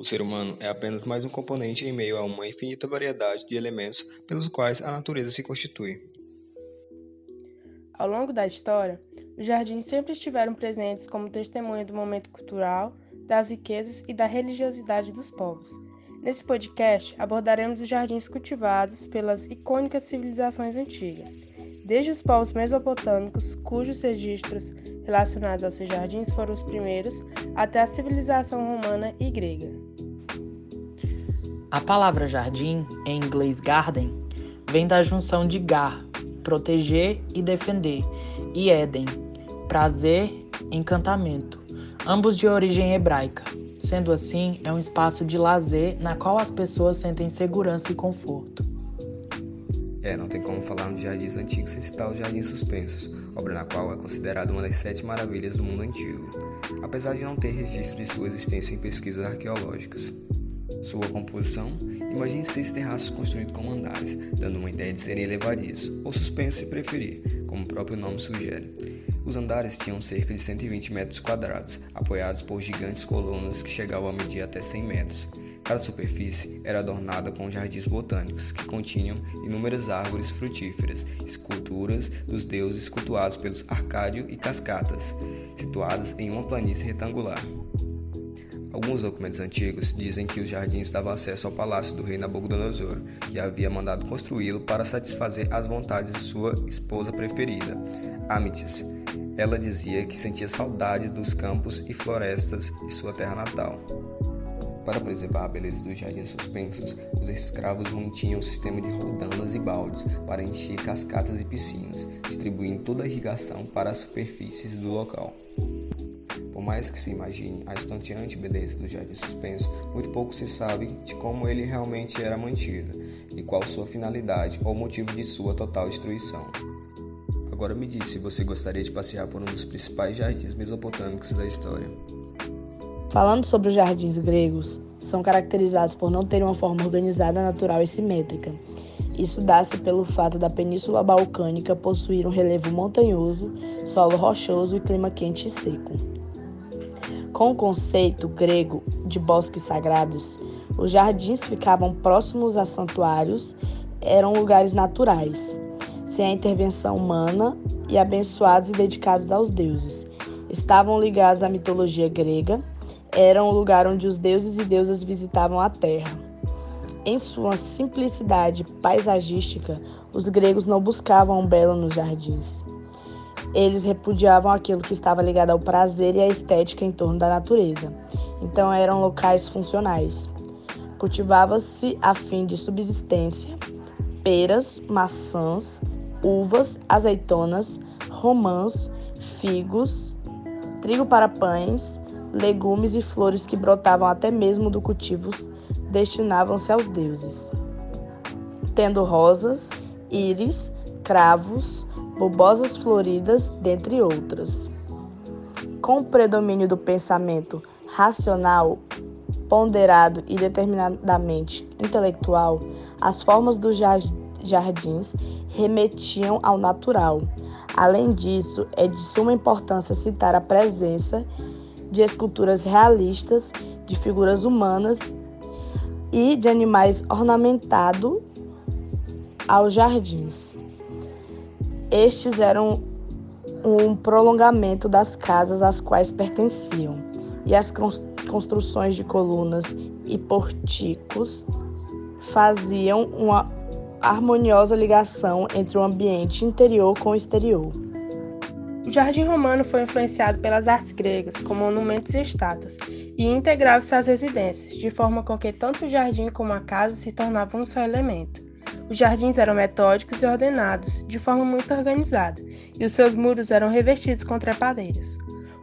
O ser humano é apenas mais um componente em meio a uma infinita variedade de elementos pelos quais a natureza se constitui. Ao longo da história, os jardins sempre estiveram presentes como testemunha do momento cultural, das riquezas e da religiosidade dos povos. Nesse podcast, abordaremos os jardins cultivados pelas icônicas civilizações antigas, desde os povos mesopotâmicos, cujos registros relacionados aos seus jardins foram os primeiros, até a civilização romana e grega. A palavra jardim, em inglês garden, vem da junção de gar, proteger e defender, e Éden, prazer, encantamento, ambos de origem hebraica. Sendo assim, é um espaço de lazer na qual as pessoas sentem segurança e conforto. É, não tem como falar de jardins antigos sem citar os Jardins Suspensos, obra na qual é considerada uma das sete maravilhas do mundo antigo, apesar de não ter registro de sua existência em pesquisas arqueológicas. Sua composição, imagine seis terraços construídos com andares, dando uma ideia de serem elevadios, ou suspensos se preferir, como o próprio nome sugere. Os andares tinham cerca de 120 metros quadrados, apoiados por gigantes colunas que chegavam a medir até 100 metros. Cada superfície era adornada com jardins botânicos, que continham inúmeras árvores frutíferas, esculturas dos deuses cultuados pelos Arcádio e Cascatas, situadas em uma planície retangular. Alguns documentos antigos dizem que os jardins davam acesso ao palácio do rei Nabucodonosor, que havia mandado construí-lo para satisfazer as vontades de sua esposa preferida, Amitis. Ela dizia que sentia saudade dos campos e florestas de sua terra natal. Para preservar a beleza dos jardins suspensos, os escravos mantinham um sistema de rodanas e baldes para encher cascatas e piscinas, distribuindo toda a irrigação para as superfícies do local. Por mais que se imagine a estonteante beleza do jardim suspenso, muito pouco se sabe de como ele realmente era mantido e qual sua finalidade ou motivo de sua total destruição. Agora me diz se você gostaria de passear por um dos principais jardins mesopotâmicos da história. Falando sobre os jardins gregos, são caracterizados por não terem uma forma organizada, natural e simétrica. Isso dá-se pelo fato da Península Balcânica possuir um relevo montanhoso, solo rochoso e clima quente e seco. Com o conceito grego de bosques sagrados, os jardins ficavam próximos a santuários, eram lugares naturais, sem a intervenção humana e abençoados e dedicados aos deuses. Estavam ligados à mitologia grega, eram o lugar onde os deuses e deusas visitavam a terra. Em sua simplicidade paisagística, os gregos não buscavam belo nos jardins eles repudiavam aquilo que estava ligado ao prazer e à estética em torno da natureza. Então eram locais funcionais. Cultivava-se a fim de subsistência peras, maçãs, uvas, azeitonas, romãs, figos, trigo para pães, legumes e flores que brotavam até mesmo do cultivos destinavam-se aos deuses. Tendo rosas, íris, cravos, bulbosas floridas, dentre outras. Com o predomínio do pensamento racional, ponderado e determinadamente intelectual, as formas dos jardins remetiam ao natural. Além disso, é de suma importância citar a presença de esculturas realistas de figuras humanas e de animais ornamentados aos jardins. Estes eram um prolongamento das casas às quais pertenciam, e as construções de colunas e porticos faziam uma harmoniosa ligação entre o ambiente interior com o exterior. O jardim romano foi influenciado pelas artes gregas, com monumentos e estátuas, e integrava-se às residências, de forma com que tanto o jardim como a casa se tornavam um só elemento. Os jardins eram metódicos e ordenados, de forma muito organizada, e os seus muros eram revestidos com trepadeiras.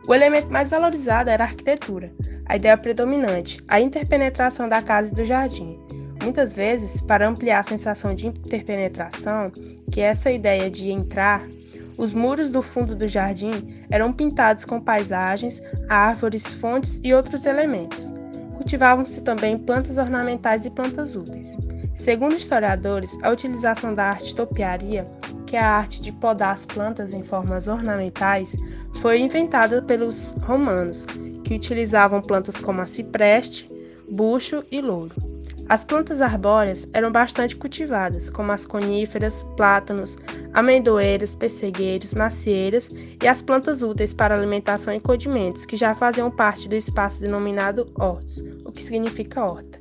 O elemento mais valorizado era a arquitetura, a ideia predominante, a interpenetração da casa e do jardim. Muitas vezes, para ampliar a sensação de interpenetração, que essa ideia de entrar, os muros do fundo do jardim eram pintados com paisagens, árvores, fontes e outros elementos. Cultivavam-se também plantas ornamentais e plantas úteis. Segundo historiadores, a utilização da arte topiaria, que é a arte de podar as plantas em formas ornamentais, foi inventada pelos romanos, que utilizavam plantas como a cipreste, bucho e louro. As plantas arbóreas eram bastante cultivadas, como as coníferas, plátanos, amendoeiras, pessegueiros, macieiras e as plantas úteis para alimentação e condimentos, que já faziam parte do espaço denominado hortus, o que significa horta.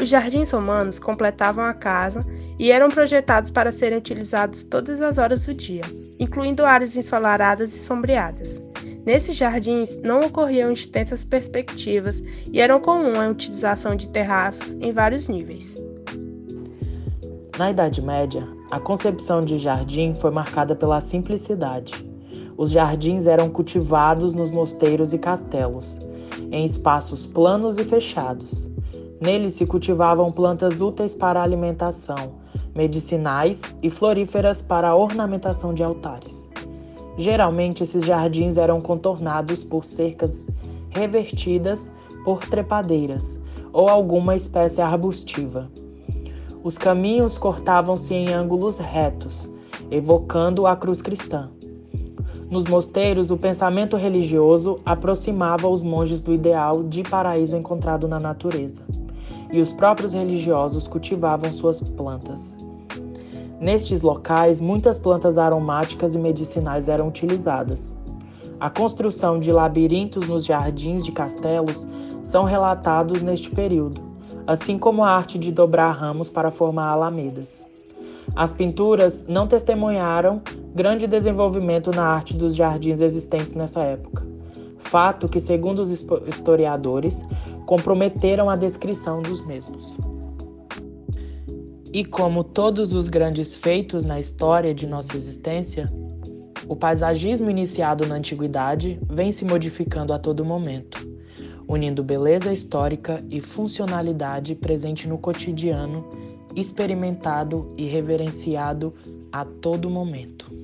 Os jardins romanos completavam a casa e eram projetados para serem utilizados todas as horas do dia, incluindo áreas ensolaradas e sombreadas. Nesses jardins não ocorriam extensas perspectivas e eram comum a utilização de terraços em vários níveis. Na Idade Média, a concepção de jardim foi marcada pela simplicidade. Os jardins eram cultivados nos mosteiros e castelos, em espaços planos e fechados. Neles se cultivavam plantas úteis para a alimentação, medicinais e floríferas para a ornamentação de altares. Geralmente, esses jardins eram contornados por cercas revertidas por trepadeiras ou alguma espécie arbustiva. Os caminhos cortavam-se em ângulos retos, evocando a cruz cristã. Nos mosteiros, o pensamento religioso aproximava os monges do ideal de paraíso encontrado na natureza, e os próprios religiosos cultivavam suas plantas. Nestes locais, muitas plantas aromáticas e medicinais eram utilizadas. A construção de labirintos nos jardins de castelos são relatados neste período, assim como a arte de dobrar ramos para formar alamedas. As pinturas não testemunharam grande desenvolvimento na arte dos jardins existentes nessa época, fato que, segundo os historiadores, comprometeram a descrição dos mesmos. E como todos os grandes feitos na história de nossa existência, o paisagismo iniciado na antiguidade vem se modificando a todo momento, unindo beleza histórica e funcionalidade presente no cotidiano, experimentado e reverenciado a todo momento.